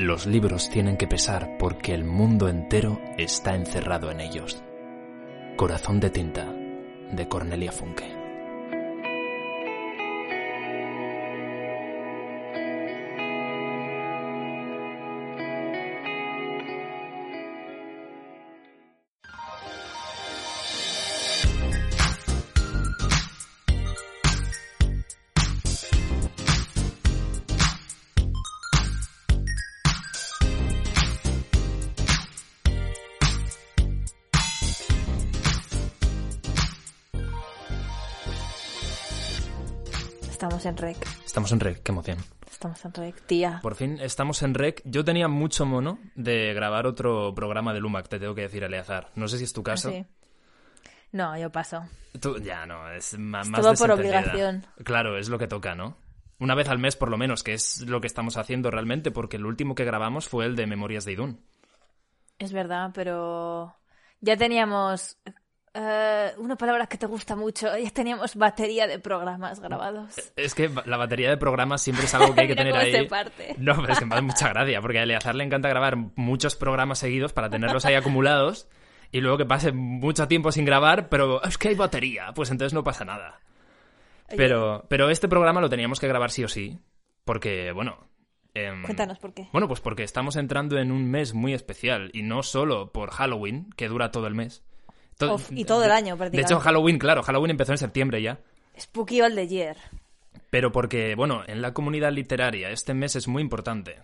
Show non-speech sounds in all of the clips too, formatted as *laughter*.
Los libros tienen que pesar porque el mundo entero está encerrado en ellos. Corazón de tinta, de Cornelia Funke. Estamos en rec. Estamos en rec, qué emoción. Estamos en rec, tía. Por fin estamos en rec. Yo tenía mucho mono de grabar otro programa de Lumac, te tengo que decir, Eleazar. No sé si es tu caso. Sí. No, yo paso. Tú- ya, no, es Es más todo por obligación. Claro, es lo que toca, ¿no? Una vez al mes, por lo menos, que es lo que estamos haciendo realmente, porque el último que grabamos fue el de Memorias de Idún. Es verdad, pero ya teníamos eh, una palabra que te gusta mucho. Ya teníamos batería de programas grabados. Es que la batería de programas siempre es algo que hay que *laughs* tener ahí. parte. No, pero es que me hace mucha gracia, porque a Eleazar le encanta grabar muchos programas seguidos para tenerlos ahí acumulados y luego que pase mucho tiempo sin grabar, pero es que hay batería, pues entonces no pasa nada. Pero, pero este programa lo teníamos que grabar sí o sí, porque, bueno... em, Cuéntanos por qué. Bueno, pues porque estamos entrando en un mes muy especial y no solo por Halloween, que dura todo el mes. To- y todo el año, De prácticamente. hecho, Halloween, claro, Halloween empezó en septiembre ya. Spooky All the Year. Pero porque, bueno, en la comunidad literaria este mes es muy importante.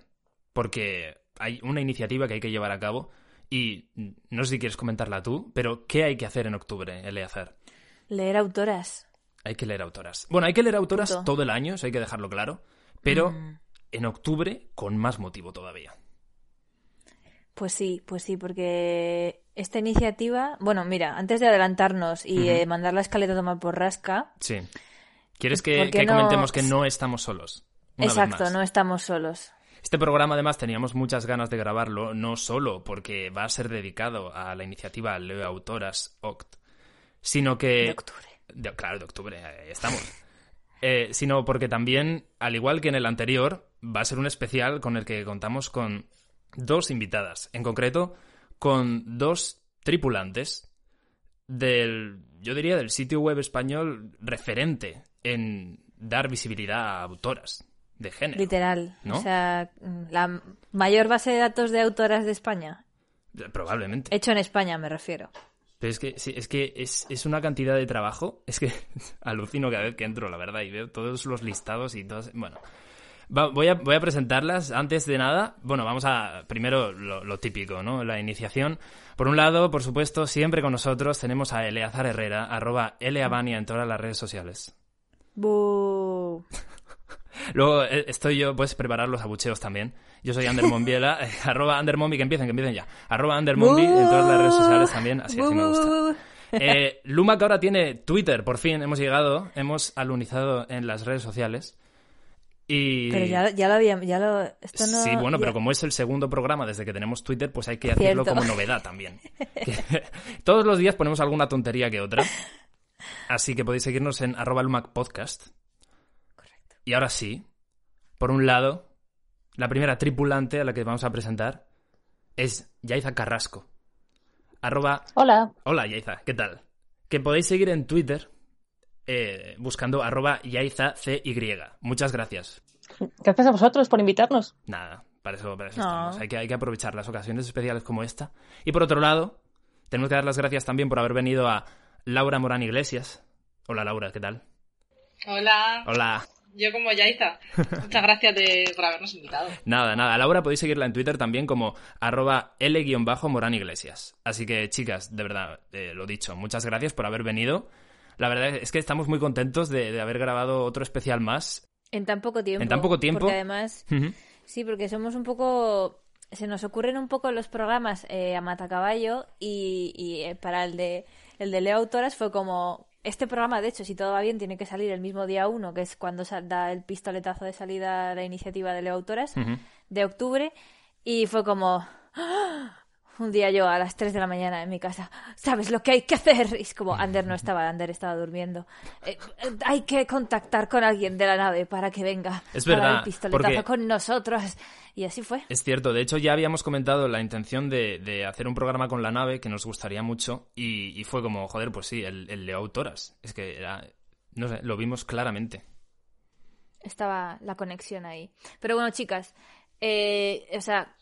Porque hay una iniciativa que hay que llevar a cabo. Y no sé si quieres comentarla tú, pero ¿qué hay que hacer en octubre, Eleazar? Leer autoras. Hay que leer autoras. Bueno, hay que leer autoras Punto. todo el año, eso hay que dejarlo claro. Pero Mm. en octubre con más motivo todavía. Pues sí, pues sí, porque esta iniciativa, bueno, mira, antes de adelantarnos y eh, mandar la escaleta a tomar por rasca, Sí. ¿Quieres que, ¿Por qué que no- comentemos que no estamos solos? Una exacto, no estamos solos. Este programa además teníamos muchas ganas de grabarlo, no solo porque va a ser dedicado a la iniciativa Leo Autoras OCT, sino que... De octubre. de- claro, de octubre, ahí estamos. *laughs* Eh, sino porque también, al igual que en el anterior, va a ser un especial con el que contamos con dos invitadas, en concreto con dos tripulantes del, yo diría, del sitio web español referente en dar visibilidad a autoras de género. Literal. ¿No? O sea, la mayor base de datos de autoras de España. Probablemente. Hecho en España, me refiero. Pero es que, sí, es, que es, es una cantidad de trabajo. Es que *laughs* alucino cada vez que entro, la verdad, y veo todos los listados y todas. Bueno. Va- voy, a, voy a presentarlas. Antes de nada, bueno, vamos a. Primero lo, lo típico, ¿no? La iniciación. Por un lado, por supuesto, siempre con nosotros tenemos a Eleazar Herrera, arroba Eleabania en todas las redes sociales. *laughs* Luego eh, estoy yo, puedes preparar los abucheos también. Yo soy Ander Mombiela, *laughs* eh, arroba Ander Mombi, que empiecen, que empiecen ya. Arroba Ander Mombi en todas las redes sociales también, así, así me gusta. Eh, Lumac ahora tiene Twitter, por fin hemos llegado, hemos alunizado en las redes sociales. Y... Pero ya, ya lo había, ya lo, esto no... sí, bueno, ya- pero como es el segundo programa desde que tenemos Twitter, pues hay que hacerlo Cierto. como novedad también. *laughs* Todos los días ponemos alguna tontería que otra. Así que podéis seguirnos en arroba Lumac Podcast. Correcto. Y ahora sí, por un lado, la primera tripulante a la que vamos a presentar es Yaiza Carrasco. Arroba Hola. Hola, Yaiza, ¿qué tal? Que podéis seguir en Twitter eh, buscando arroba YaizaCY. Muchas gracias. Gracias a vosotros por invitarnos. Nada, para eso, para eso No. estamos. Hay que, hay que aprovechar las ocasiones especiales como esta. Y por otro lado, tenemos que dar las gracias también por haber venido a Laura Morán Iglesias. Hola, Laura, ¿qué tal? Hola, Hola. yo como Yaiza. *laughs* Muchas gracias de- por habernos invitado. Nada, nada. A Laura podéis seguirla en Twitter también como arroba L-Morán Iglesias. Así que, chicas, de verdad, eh, lo dicho, muchas gracias por haber venido. La verdad es que estamos muy contentos de, de haber grabado otro especial más. En tan poco tiempo. En tan poco tiempo. Porque además, sí, porque somos un poco... Se nos ocurren un poco los programas eh, a matacaballo y, y eh, para el de, el de Leo Autoras fue como... Este programa, de hecho, si todo va bien, tiene que salir el mismo día uno, que es cuando da el pistoletazo de salida la iniciativa de Leo Autoras, de octubre, y fue como... ¡Ah! Un día yo a las 3 de la mañana en mi casa, ¿sabes lo que hay que hacer? Y es como, Ander no estaba, Ander estaba durmiendo. Eh, eh, hay que contactar con alguien de la nave para que venga. Es para verdad, el pistoletazo con nosotros. Y así fue. Es cierto, de hecho ya habíamos comentado la intención de, de hacer un programa con la nave que nos gustaría mucho y, y fue como, joder, pues sí, el, el Leo Autoras. Es que era, no sé, lo vimos claramente. Estaba la conexión ahí. Pero bueno, chicas, eh, o sea,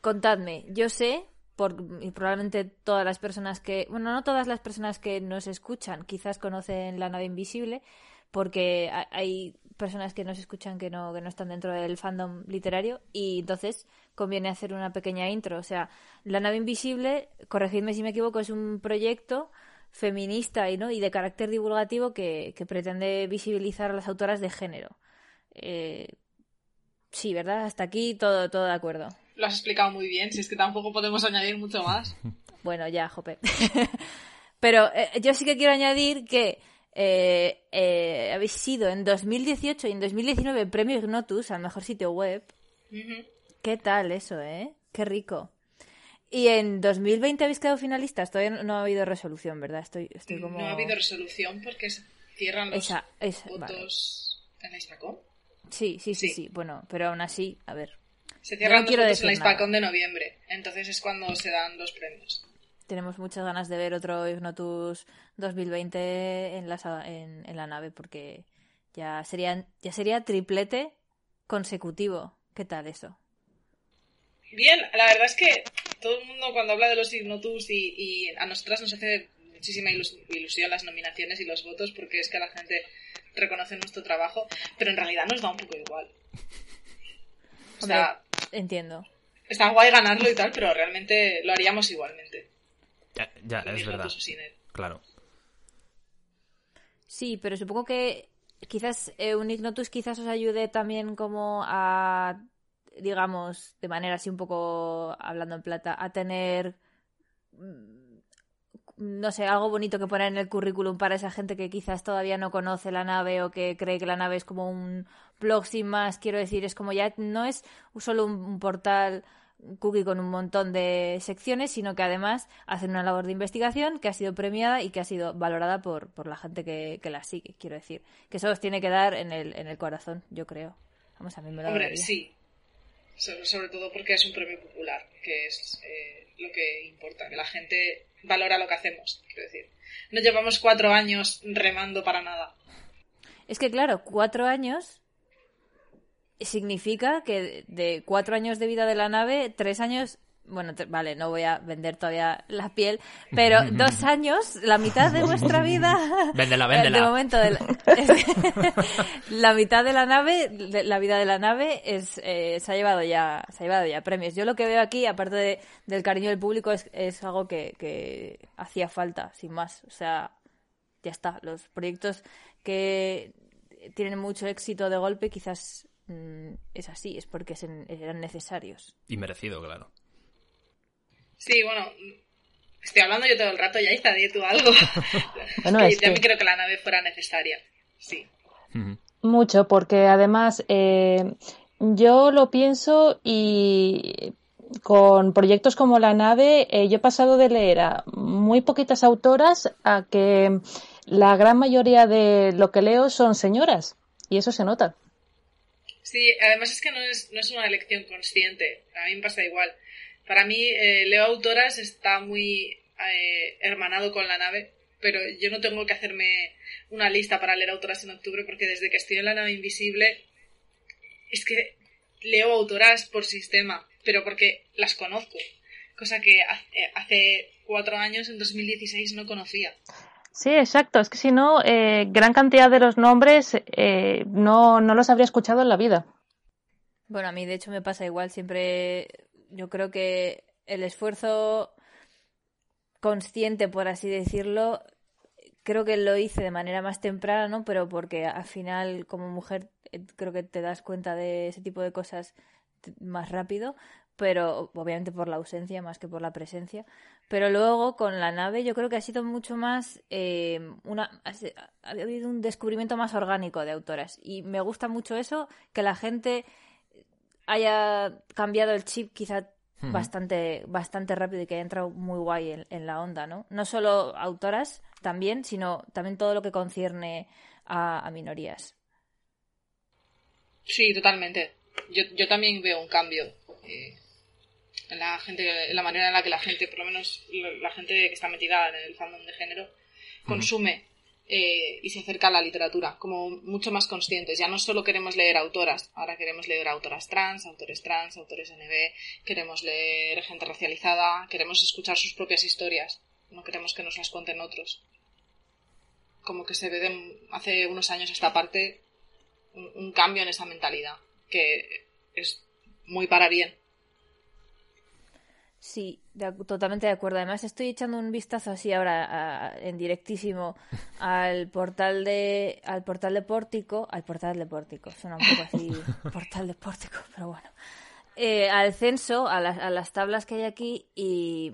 contadme. Yo sé, por, y probablemente todas las personas que, bueno, no todas las personas que nos escuchan, quizás conocen la nave invisible, porque ha- hay personas que nos escuchan que no, que no están dentro del fandom literario y entonces conviene hacer una pequeña intro. O sea, la nave invisible, corregidme si me equivoco, es un proyecto feminista y, ¿no? y de carácter divulgativo que, que pretende visibilizar a las autoras de género. Eh, sí, ¿verdad? Hasta aquí todo, todo de acuerdo. Lo has explicado muy bien, si es que tampoco podemos añadir mucho más. *laughs* Bueno, ya, jope. *laughs* Pero eh, yo sí que quiero añadir que eh, eh, habéis sido en 2018 y en 2019 premio Ignotus al mejor sitio web. ¿Qué tal eso, eh? Qué rico. Y en 2020 habéis quedado finalistas. Todavía no, ha habido resolución, ¿verdad? Estoy, estoy como... No ha habido resolución porque se cierran los Esa, esa, votos en la Hispacón. Sí, sí, sí, Sí. sí. Bueno, pero aún así, a ver. Se cierran no en la. Hispacón de noviembre. Entonces es cuando se dan los premios. Tenemos muchas ganas de ver otro Ignotus 2020 en la, en, en la nave porque ya sería, ya sería triplete consecutivo. ¿Qué tal eso? Bien, la verdad es que todo el mundo cuando habla de los Ignotus y, y a nosotras nos hace muchísima ilus- ilusión las nominaciones y los votos porque es que la gente reconoce nuestro trabajo, pero en realidad nos da un poco igual. O sea, entiendo. está guay ganarlo y tal, pero realmente lo haríamos igualmente. Ya, ya, es verdad. Claro. Sí, pero supongo que quizás eh, un Ignotus quizás os ayude también como a, digamos, de manera así un poco hablando en plata, a tener, mm, no sé, algo bonito que poner en el currículum para esa gente que quizás todavía no conoce la nave o que cree que la nave es como un blog sin más. Quiero decir, es como ya no es solo un, un portal cookie con un montón de secciones, sino que además hacen una labor de investigación que ha sido premiada y que ha sido valorada por, por la gente que, que la sigue, quiero decir. Que eso os tiene que dar en el, en el corazón, yo creo. Vamos, a mí me lo Hombre, daría. sí. Sobre, sobre todo porque es un premio popular, que es eh, lo que importa, que la gente valora lo que hacemos, quiero decir. No llevamos cuatro años remando para nada. Es que, claro, cuatro años significa que de cuatro años de vida de la nave, tres años. Bueno, vale, no voy a vender todavía la piel, pero *laughs* dos años, la mitad de vuestra vida. *laughs* Véndela, véndela. De momento, de la, *laughs* la mitad de la nave, de la vida de la nave, es, eh, se, ha llevado ya, se ha llevado ya premios. Yo lo que veo aquí, aparte de- del cariño del público, es, es algo que, que hacía falta, sin más. O sea, ya está. Los proyectos que tienen mucho éxito de golpe, quizás mm, es así, es porque se- eran necesarios. Y merecido, claro. Sí, bueno, estoy hablando yo todo el rato, ya está, di tú algo. *laughs* Bueno, *laughs* que es yo que- también creo que la nave fuera necesaria. Sí. Mucho, porque además eh, yo lo pienso y con proyectos como La Nave, eh, yo he pasado de leer a muy poquitas autoras a que la gran mayoría de lo que leo son señoras. Y eso se nota. Sí, además es que no es, no es una elección consciente. A mí me pasa igual. Para mí, eh, Leo Autoras está muy eh, hermanado con la nave, pero yo no tengo que hacerme una lista para leer autoras en octubre porque desde que estoy en la nave invisible es que leo autoras por sistema, pero porque las conozco. Cosa que hace, cuatro años, en 2016, no conocía. Sí, exacto. Es que si no, eh, gran cantidad de los nombres eh, no, no los habría escuchado en la vida. Bueno, a mí de hecho me pasa igual, siempre yo creo que el esfuerzo consciente, por así decirlo, creo que lo hice de manera más temprana, ¿no? Pero porque al final, como mujer, eh, creo que te das cuenta de ese tipo de cosas más rápido, pero obviamente por la ausencia más que por la presencia. Pero luego con la nave yo creo que ha sido mucho más eh, una ha habido un descubrimiento más orgánico de autoras y me gusta mucho eso que la gente haya cambiado el chip quizá bastante, bastante rápido y que haya entrado muy guay en, la onda, ¿no? No solo autoras también, sino también todo lo que concierne a, minorías. Sí, totalmente. Yo, yo también veo un cambio eh, la gente, en la manera en la que la gente, por lo menos la, gente que está metida en el fandom de género, consume eh, y se acerca a la literatura, como mucho más conscientes. Ya no solo queremos leer autoras, ahora queremos leer autoras trans, autores trans, autores NB, queremos leer gente racializada, queremos escuchar sus propias historias, no queremos que nos las cuenten otros. Como que se ve de, hace unos años esta parte un cambio en esa mentalidad, que es muy para bien. Sí, totalmente de acuerdo. Además, estoy echando un vistazo así ahora en directísimo *laughs* al portal de al portal de Pórtico, al portal de Pórtico, suena un poco así, *laughs* portal de Pórtico, pero bueno. Eh, al censo, a, a las tablas que hay aquí y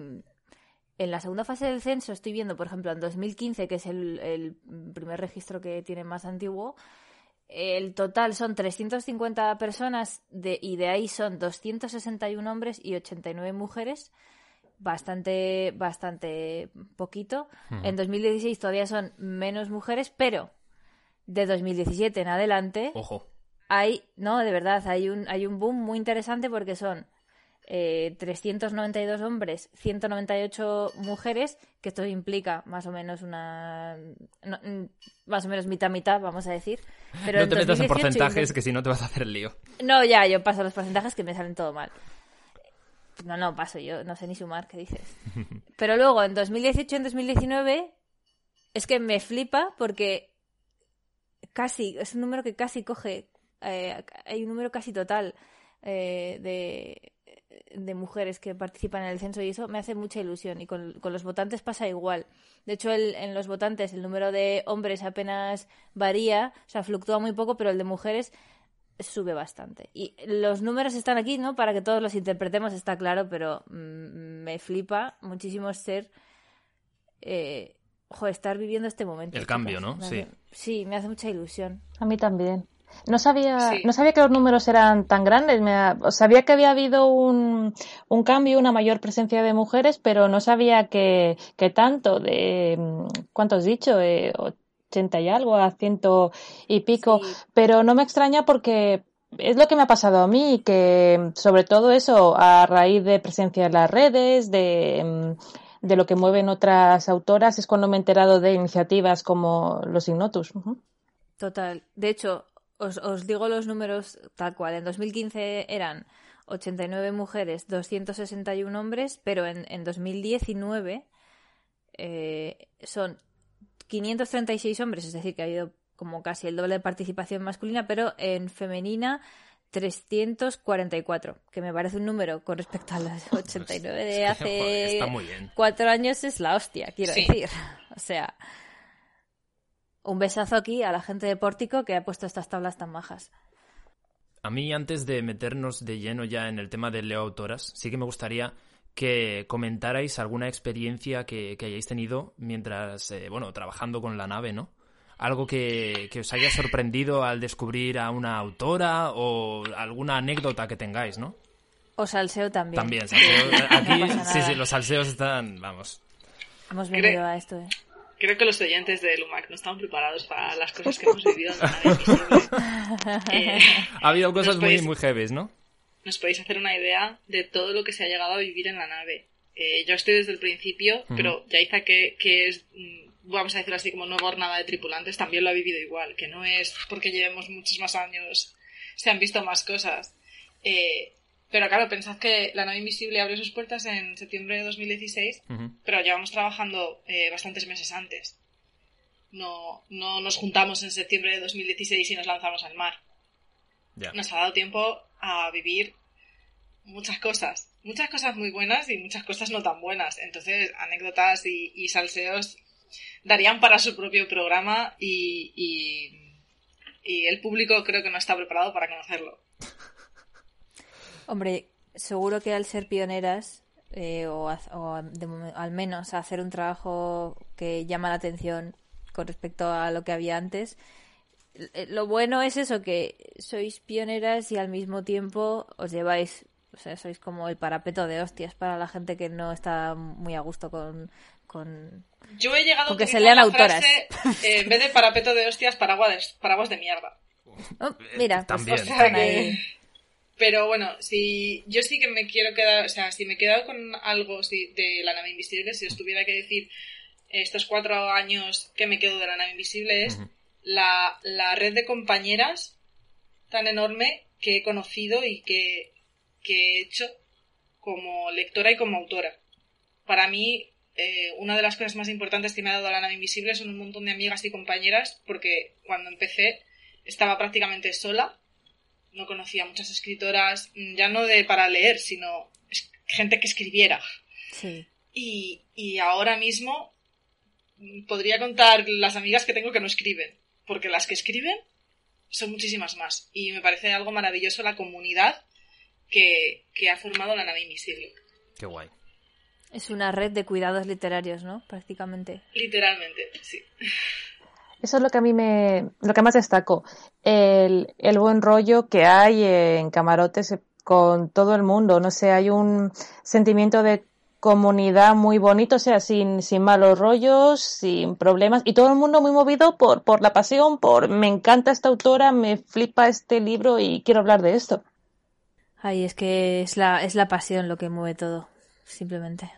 en la segunda fase del censo estoy viendo, por ejemplo, en 2015, que es el, el primer registro que tiene más antiguo, el total son 350 personas de, y de ahí son 261 hombres y 89 mujeres. Bastante, bastante poquito. En 2016 todavía son menos mujeres, pero de 2017 en adelante. Ojo. Hay, no, de verdad, hay un, hay un boom muy interesante porque son eh, 392 hombres, 198 mujeres, que esto implica más o menos una. Mm, más o menos mitad-mitad, vamos a decir. Pero no te metas en porcentajes, que si no te vas a hacer el lío. No, ya, yo paso los porcentajes que me salen todo mal. No, no, paso, yo no sé ni sumar, ¿qué dices? *laughs* Pero luego, en 2018 y en 2019, es que me flipa porque casi, es un número que casi coge, eh, hay un número casi total eh, de de mujeres que participan en el censo y eso me hace mucha ilusión. Y con, los votantes pasa igual. De hecho, en los votantes el número de hombres apenas varía, o sea, fluctúa muy poco, pero el de mujeres sube bastante. Y los números están aquí, ¿no? Para que todos los interpretemos, está claro, pero mm, me flipa muchísimo ser... Eh, estar viviendo este momento. El cambio, ¿no? sí. Sí, me hace mucha ilusión. A mí también. No sabía, no sabía que los números eran tan grandes. Me sabía que había habido un, un, cambio, una mayor presencia de mujeres, pero no sabía que, que tanto. De, ¿Cuánto has dicho? Eh, 80 y algo, a ciento y pico. Pero no me extraña porque es lo que me ha pasado a mí, que sobre todo eso, a raíz de presencia en las redes, de, de lo que mueven otras autoras, es cuando me he enterado de iniciativas como los Ignotus. Total. De hecho, os, digo los números tal cual. En 2015 eran 89 mujeres, 261 hombres, pero en, en 2019 eh, son 536 hombres, es decir, que ha habido como casi el doble de participación masculina, pero en femenina 344, que me parece un número con respecto a los 89 de hace cuatro años es la hostia, quiero decir. *laughs* O sea, un besazo aquí a la gente de Pórtico que ha puesto estas tablas tan majas. A mí, antes de meternos de lleno ya en el tema de Leo Autoras, sí que me gustaría que comentarais alguna experiencia que, hayáis tenido mientras, eh, bueno, trabajando con la nave, ¿no? Algo que, os haya sorprendido al descubrir a una autora o alguna anécdota que tengáis, ¿no? O salseo también. También, salseo. *laughs* Aquí, sí, sí, los salseos están, vamos. Hemos venido a esto, ¿eh? Creo que los oyentes de Lumac no estaban preparados para las cosas que hemos vivido en la nave eh, ha habido cosas muy, muy heavy, ¿no? Nos podéis hacer una idea de todo lo que se ha llegado a vivir en la nave. Eh, yo estoy desde el principio, pero Yaiza, que, que es, mm, vamos a decirlo así, como nueva nada de tripulantes, también lo ha vivido igual, que no es porque llevemos muchos más años, se han visto más cosas. Eh, pero claro, pensad que La nave invisible abrió sus puertas en septiembre de 2016, pero llevamos trabajando eh, bastantes meses antes. No, no nos juntamos en septiembre de 2016 y nos lanzamos al mar. Nos ha dado tiempo a vivir muchas cosas. Muchas cosas muy buenas y muchas cosas no tan buenas. Entonces, anécdotas y, salseos darían para su propio programa y, y el público creo que no está preparado para conocerlo. *laughs* Hombre, seguro que al ser pioneras, eh, o, al menos hacer un trabajo que llama la atención con respecto a lo que había antes, eh, lo bueno es eso, que sois pioneras y al mismo tiempo os lleváis O sea, sois como el parapeto de hostias para la gente que no está muy a gusto con... con... Yo he llegado Porque a se utilizar lean la autoras. frase, eh, en vez de parapeto de hostias, paraguas, paraguas de mierda. Oh, mira, pues También. están O sea que- ahí. Pero bueno, si yo sí que me quiero quedar, o sea, si me he quedado con algo si- de la nave invisible, si os tuviera que decir estos cuatro años que me quedo de la nave invisible es la, la red de compañeras tan enorme que he conocido y que, que he hecho como lectora y como autora. Para mí, eh, una de las cosas más importantes que me ha dado la nave invisible son un montón de amigas y compañeras, porque cuando empecé estaba prácticamente sola, no conocía muchas escritoras, mm, ya no de para leer, sino gente que escribiera. Sí. Y, y ahora mismo mm, podría contar las amigas que tengo que no escriben, porque las que escriben son muchísimas más. Y me parece algo maravilloso la comunidad que, que ha formado la nave invisible. Qué guay. Es una red de cuidados literarios, ¿no? Prácticamente. Literalmente, sí. Eso es lo que a mí me, lo que más destaco. El, buen rollo que hay en camarotes con todo el mundo. No sé, hay un sentimiento de comunidad muy bonito, o sea, sin, sin malos rollos, sin problemas, y todo el mundo muy movido por, por la pasión, por me encanta esta autora, me flipa este libro y quiero hablar de esto. Ay, es que es la, es la pasión lo que mueve todo, simplemente.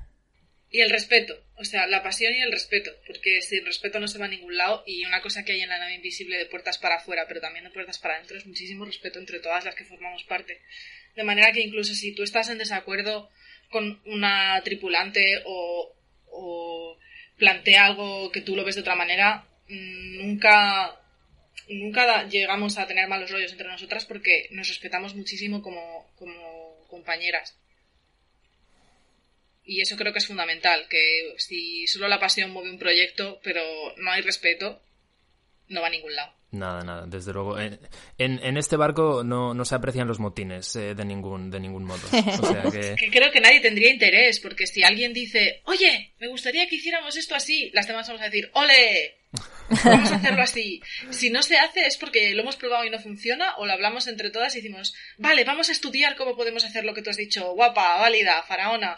Y el respeto, o sea, la pasión y el respeto, porque sin respeto no se va a ningún lado y una cosa que hay en la nave invisible de puertas para afuera, pero también de puertas para adentro, es muchísimo respeto entre todas las que formamos parte. De manera que incluso si tú estás en desacuerdo con una tripulante o, o plantea algo que tú lo ves de otra manera, mm, nunca, nunca llegamos a tener malos rollos entre nosotras porque nos respetamos muchísimo como, como compañeras. Y eso creo que es fundamental, que si solo la pasión mueve un proyecto, pero no hay respeto, no va a ningún lado. Nada, nada, desde luego. En, en, en este barco no, no se aprecian los motines eh, de ningún de ningún modo. O sea *laughs* que... Que creo que nadie tendría interés, porque si alguien dice, oye, me gustaría que hiciéramos esto así, las demás vamos a decir, ole, vamos a hacerlo así. *laughs* Si no se hace es porque lo hemos probado y no funciona, o lo hablamos entre todas y decimos, vale, vamos a estudiar cómo podemos hacer lo que tú has dicho, guapa, válida, faraona.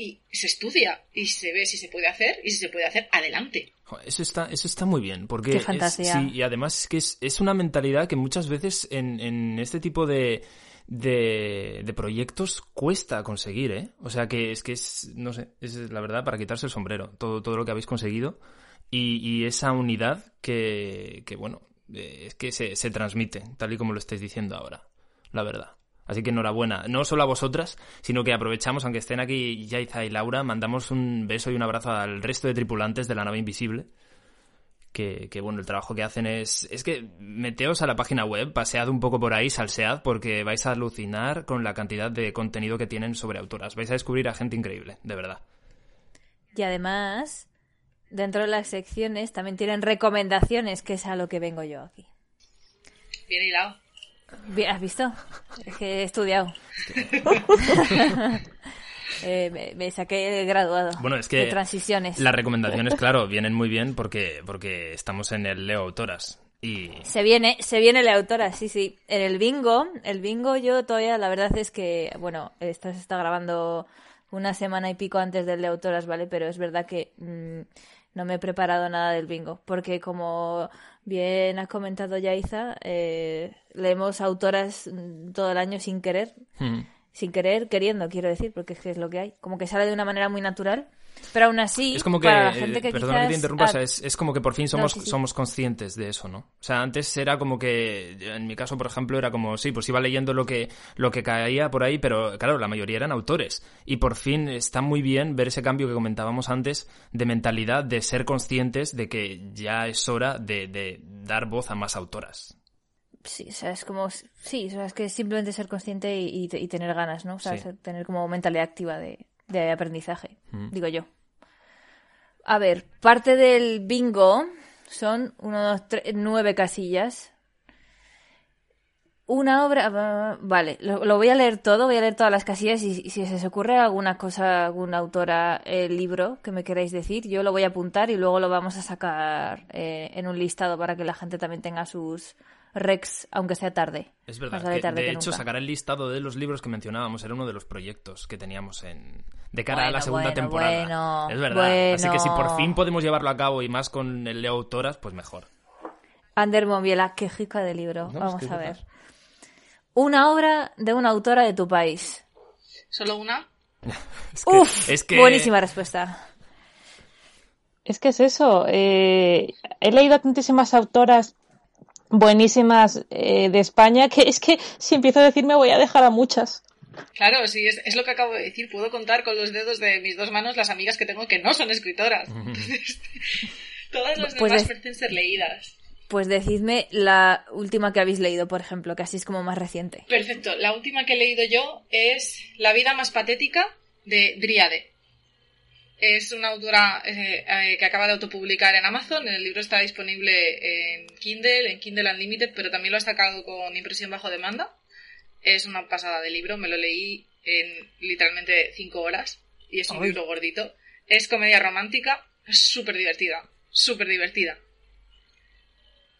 Y se estudia, y se ve si se puede hacer, y si se puede hacer, adelante. Eso está, eso está muy bien, porque Qué es- sí, y además es que es, es una mentalidad que muchas veces en, en este tipo de, de, de proyectos cuesta conseguir, ¿eh? O sea que es que es, no sé, es la verdad para quitarse el sombrero, todo, todo lo que habéis conseguido y, y esa unidad que, que bueno, eh, es que se, se transmite, tal y como lo estáis diciendo ahora, la verdad. Así que enhorabuena, no solo a vosotras, sino que aprovechamos, aunque estén aquí Yaiza y Laura, mandamos un beso y un abrazo al resto de tripulantes de la nave invisible. Que, que, bueno, el trabajo que hacen es... Es que meteos a la página web, pasead un poco por ahí, salsead, porque vais a alucinar con la cantidad de contenido que tienen sobre autoras. Vais a descubrir a gente increíble, de verdad. Y además, dentro de las secciones también tienen recomendaciones, que es a lo que vengo yo aquí. Bien hilado. ¿Has visto? Es que he estudiado. *laughs* Eh, me, me saqué el graduado Bueno, es que de transiciones. Las recomendaciones, claro, vienen muy bien porque, porque estamos en el Leo Autoras. Y Se viene, se viene la autora, sí, sí. En el bingo, el bingo yo todavía, la verdad es que, bueno, esto se está grabando una semana y pico antes del de autoras, ¿vale? Pero es verdad que mm, no me he preparado nada del bingo, porque como bien has comentado Yaiza, eh, leemos autoras mm, todo el año sin querer, mm, sin querer, queriendo, quiero decir, porque es que es lo que hay. Como que sale de una manera muy natural, pero aún así, es como que, para la gente que eh, perdona que te interrumpa, o sea, es, es como que por fin somos, sí, sí. somos conscientes de eso, ¿no? O sea, antes era como que, en mi caso, por ejemplo, era como, sí, pues iba leyendo lo que, lo que caía por ahí, pero claro, la mayoría eran autores. Y por fin está muy bien ver ese cambio que comentábamos antes de mentalidad, de ser conscientes de que ya es hora de, de dar voz a más autoras. Sí, o sea, es como, sí, o sea, es que simplemente ser consciente y, y- y tener ganas, ¿no? O sea, Sí. tener como mentalidad activa de, de aprendizaje, Mm. digo yo. A ver, parte del bingo son uno, dos, tres, nueve casillas. Una obra, va- vale, lo, lo voy a leer todo, voy a leer todas las casillas y, y si se os ocurre alguna cosa, alguna autora, el libro que me queráis decir, yo lo voy a apuntar y luego lo vamos a sacar eh, en un listado para que la gente también tenga sus Rex, aunque sea tarde. Es verdad. Que, tarde de que hecho, sacar el listado de los libros que mencionábamos era uno de los proyectos que teníamos en de cara a la segunda bueno, temporada. bueno, es verdad. Así que si por fin podemos llevarlo a cabo y más con el Leo Autoras, pues mejor. Ander Monbiela, qué jica de libro. No, Vamos a ver. Una obra de una autora de tu país. ¿Solo una? *laughs* Es que, Uf, es que- buenísima respuesta. Es que es eso. eh, he leído a tantísimas autoras buenísimas eh, de España que es que si empiezo a decir me voy a dejar a muchas. Claro, sí, es, es lo que acabo de decir. Puedo contar con los dedos de mis dos manos las amigas que tengo que no son escritoras. Entonces, *laughs* Todas las Pues demás es- parecen ser leídas. Pues decidme la última que habéis leído, por ejemplo, que así es como más reciente. Perfecto. La última que he leído yo es La vida más patética de Dríade. Es una autora eh, eh, que acaba de autopublicar en Amazon. El libro está disponible en Kindle, en Kindle Unlimited, pero también lo ha sacado con impresión bajo demanda. Es una pasada de libro. Me lo leí en literalmente cinco horas y es un Ay. libro gordito. Es comedia romántica. Es súper divertida. Súper divertida.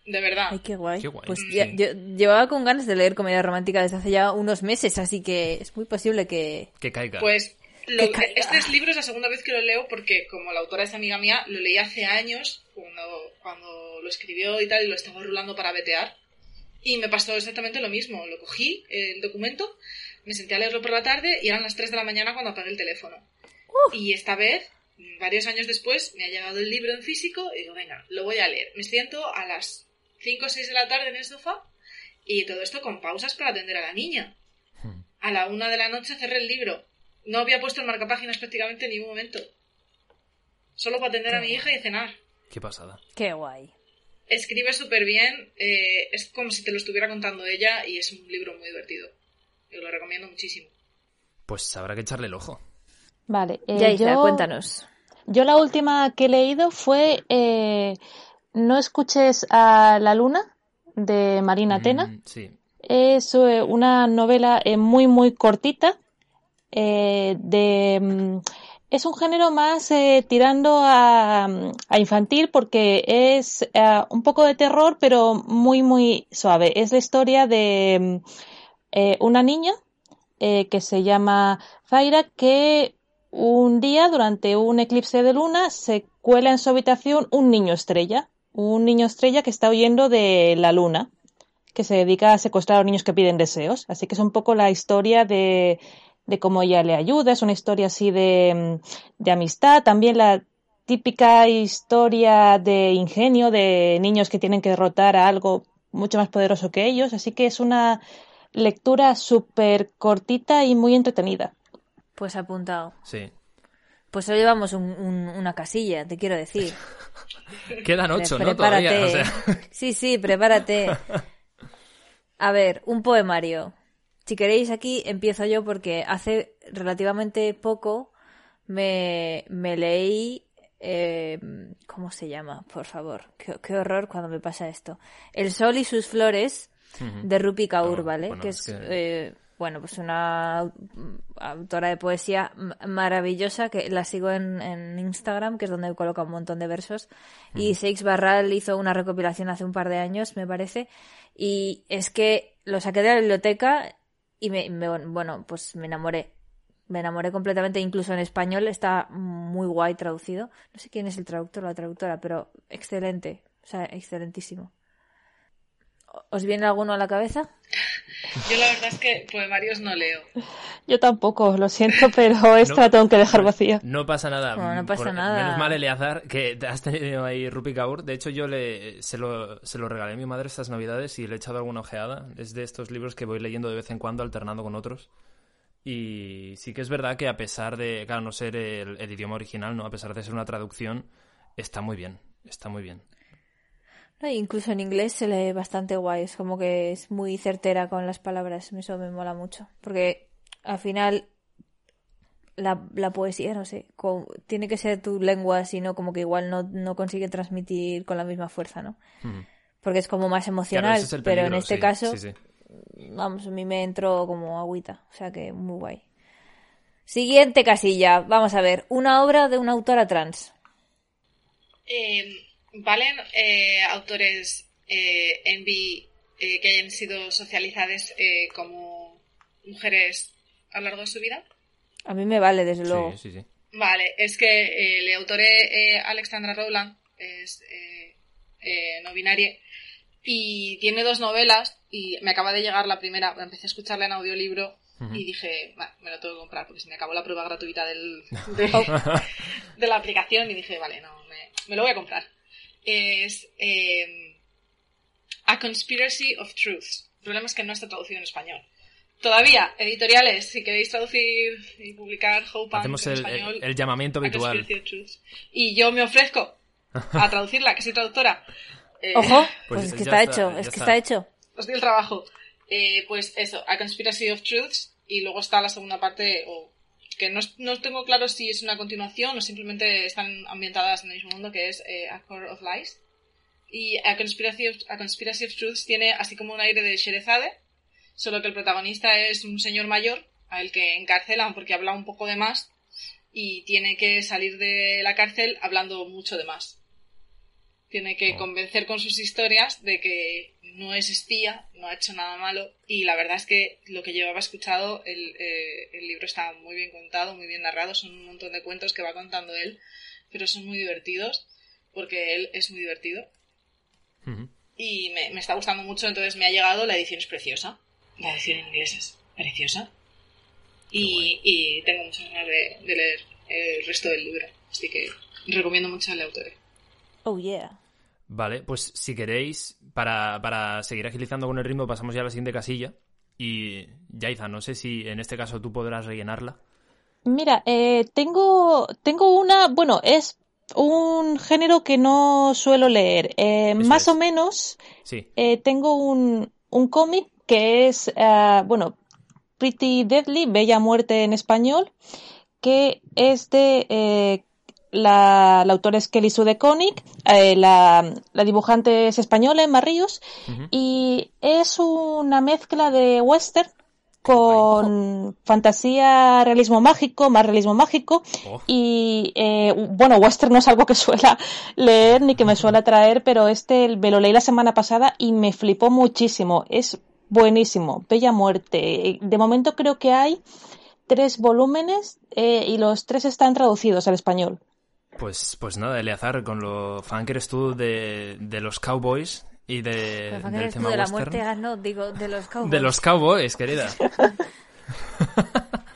De verdad. Ay, qué guay. Qué guay, Pues sí. ya- yo llevaba con ganas de leer comedia romántica desde hace ya unos meses, así que es muy posible que... que caiga. Pues lo- Que caiga. este es- libro es la segunda vez que lo leo porque como la autora es amiga mía, lo leí hace años cuando, cuando lo escribió y tal y lo estaba rulando para vetear. Y me pasó exactamente lo mismo. Lo cogí, el documento, me senté a leerlo por la tarde y eran las 3 de la mañana cuando apagué el teléfono. Y esta vez, varios años después, me ha llegado el libro en físico y digo, venga, lo voy a leer. Me siento a las 5 o 6 de la tarde en el sofá y todo esto con pausas para atender a la niña. Hmm. A la una de la noche cerré el libro. No había puesto el marcapáginas prácticamente en ningún momento. Solo para atender a mi hija y cenar. Qué pasada. Qué guay. Escribe súper bien, eh, es como si te lo estuviera contando ella y es un libro muy divertido. Yo lo recomiendo muchísimo. Pues habrá que echarle el ojo. Vale. eh, ya, Isa, yo, cuéntanos. yo la última que he leído fue eh, No escuches a la luna de Marina Tena. Mm, sí. Es eh, una novela eh, muy, muy cortita. eh, de, mm, es un género más eh, tirando a, infantil porque es eh, un poco de terror, pero muy, muy suave. Es la historia de eh, una niña eh, que se llama Zaira que un día, durante un eclipse de luna, se cuela en su habitación un niño estrella. Un niño estrella que está huyendo de la luna que se dedica a secuestrar a los niños que piden deseos. Así que es un poco la historia de, de cómo ella le ayuda, es una historia así de, mm, de amistad, también la típica historia de ingenio de niños que tienen que derrotar a algo mucho más poderoso que ellos. Así que es una lectura súper cortita y muy entretenida. Pues apuntado. Sí. Pues solo llevamos un- un- una casilla, te quiero decir. *laughs* Quedan ocho, ¿no? Todavía. O sea, Sí, sí, prepárate. *laughs* A ver, un poemario. Si queréis aquí empiezo yo porque hace relativamente poco me, me leí... eh, ¿Cómo se llama? Por favor. Qué, qué horror cuando me pasa esto. El sol y sus flores de Rupi Kaur, Oh, ¿vale? bueno, que es es, que- eh, bueno, pues una au- autora de poesía maravillosa que la sigo en, en Instagram, que es donde coloca un montón de versos. Y Seix Barral hizo una recopilación hace un par de años, me parece. Y es que lo saqué de la biblioteca y me, bueno, pues me enamoré. Me enamoré completamente, incluso en español está muy guay traducido. No sé quién es el traductor o la traductora, pero excelente. O sea, excelentísimo. ¿Os viene alguno a la cabeza? Yo la verdad es que poemarios no leo. Yo tampoco, lo siento, pero esta la tengo que dejar vacía. No pasa nada. No pasa nada. Menos mal, Eleazar, que te has tenido ahí Rupi Kaur. De hecho, yo le, se, lo, se lo regalé a mi madre estas navidades y le he echado alguna ojeada. Es de estos libros que voy leyendo de vez en cuando, alternando con otros. Y sí que es verdad que a pesar de, claro, no ser el, el idioma original, ¿no? A pesar de ser una traducción, está muy bien. Está muy bien. No, incluso en inglés se lee bastante guay, es como que es muy certera con las palabras, eso me mola mucho, porque al final la, la poesía, no sé, tiene que ser tu lengua, sino como que igual no, no consigue transmitir con la misma fuerza, ¿no? Porque es como más emocional, es pero en este sí, caso, sí, sí. vamos, a mí me entró como agüita, o sea que muy guay. Siguiente casilla, vamos a ver, una obra de una autora trans. Eh, ¿Valen eh, autores eh, Envy eh, que hayan sido socializadas eh, como mujeres a lo largo de su vida. A mí me vale, desde luego. Sí, sí, sí. Vale, es que eh, el autor eh, Alexandra Rowland es eh, eh, no binaria y tiene dos novelas y me acaba de llegar la primera, empecé a escucharla en audiolibro y dije, "Va, me lo tengo que comprar porque se me acabó la prueba gratuita del, *laughs* de, de la aplicación y dije, vale, no, me, me lo voy a comprar. Es eh, A Conspiracy of Truths. El problema es que no está traducido en español. Todavía, editoriales, si queréis traducir y publicar Hope Hacemos en el, español, el- el llamamiento habitual. Y yo me ofrezco a *laughs* traducirla, que soy traductora. Eh, Ojo, Pues pues, es que está, está, hecho, es que está. está hecho. os doy el trabajo. Eh, pues eso, A Conspiracy of Truths, y luego está la segunda parte, o que no, no tengo claro si es una continuación o simplemente están ambientadas en el mismo mundo, que es eh, A Core of Lies. Y A Conspiracy, of, A Conspiracy of Truths tiene así como un aire de Sherezade, solo que el protagonista es un señor mayor, al que encarcelan porque habla un poco de más, y tiene que salir de la cárcel hablando mucho de más. Tiene que convencer con sus historias de que no es espía, no ha hecho nada malo, y la verdad es que lo que llevaba escuchado, el, eh, el libro está muy bien contado, muy bien narrado, son un montón de cuentos que va contando él, pero son muy divertidos, porque él es muy divertido, y me, me está gustando mucho, entonces me ha llegado, la edición es preciosa, la edición en inglés es preciosa, y, y tengo muchas ganas de, de leer el resto del libro, así que recomiendo mucho al autor. Oh, yeah. Vale, pues si queréis, para, para seguir agilizando con el ritmo, pasamos ya a la siguiente casilla. Y Yaiza, no sé si en este caso tú podrás rellenarla. Mira, eh, tengo, tengo una, bueno, es un género que no suelo leer. Eh, más es. o menos Sí. eh, tengo un, un cómic que es, eh, bueno, Pretty Deadly, Bella Muerte en español, que es de la, la autora es Kelly Sue DeConnick, eh, la, la dibujante es española, Emma Ríos, y es una mezcla de western con fantasía, realismo mágico, más realismo mágico, Oh, y eh, bueno, western no es algo que suela leer ni que me suele atraer, pero este me lo leí la semana pasada y me flipó muchísimo. Es buenísimo. Bella Muerte. De momento creo que hay tres volúmenes eh, y los tres están traducidos al español. Pues, pues nada, Eleazar, con lo fan que eres tú de, de los cowboys y de, Pero, ¿para qué del tú tema de la muerte? Ah, no, digo, de los cowboys. *laughs* De los cowboys, querida. *laughs*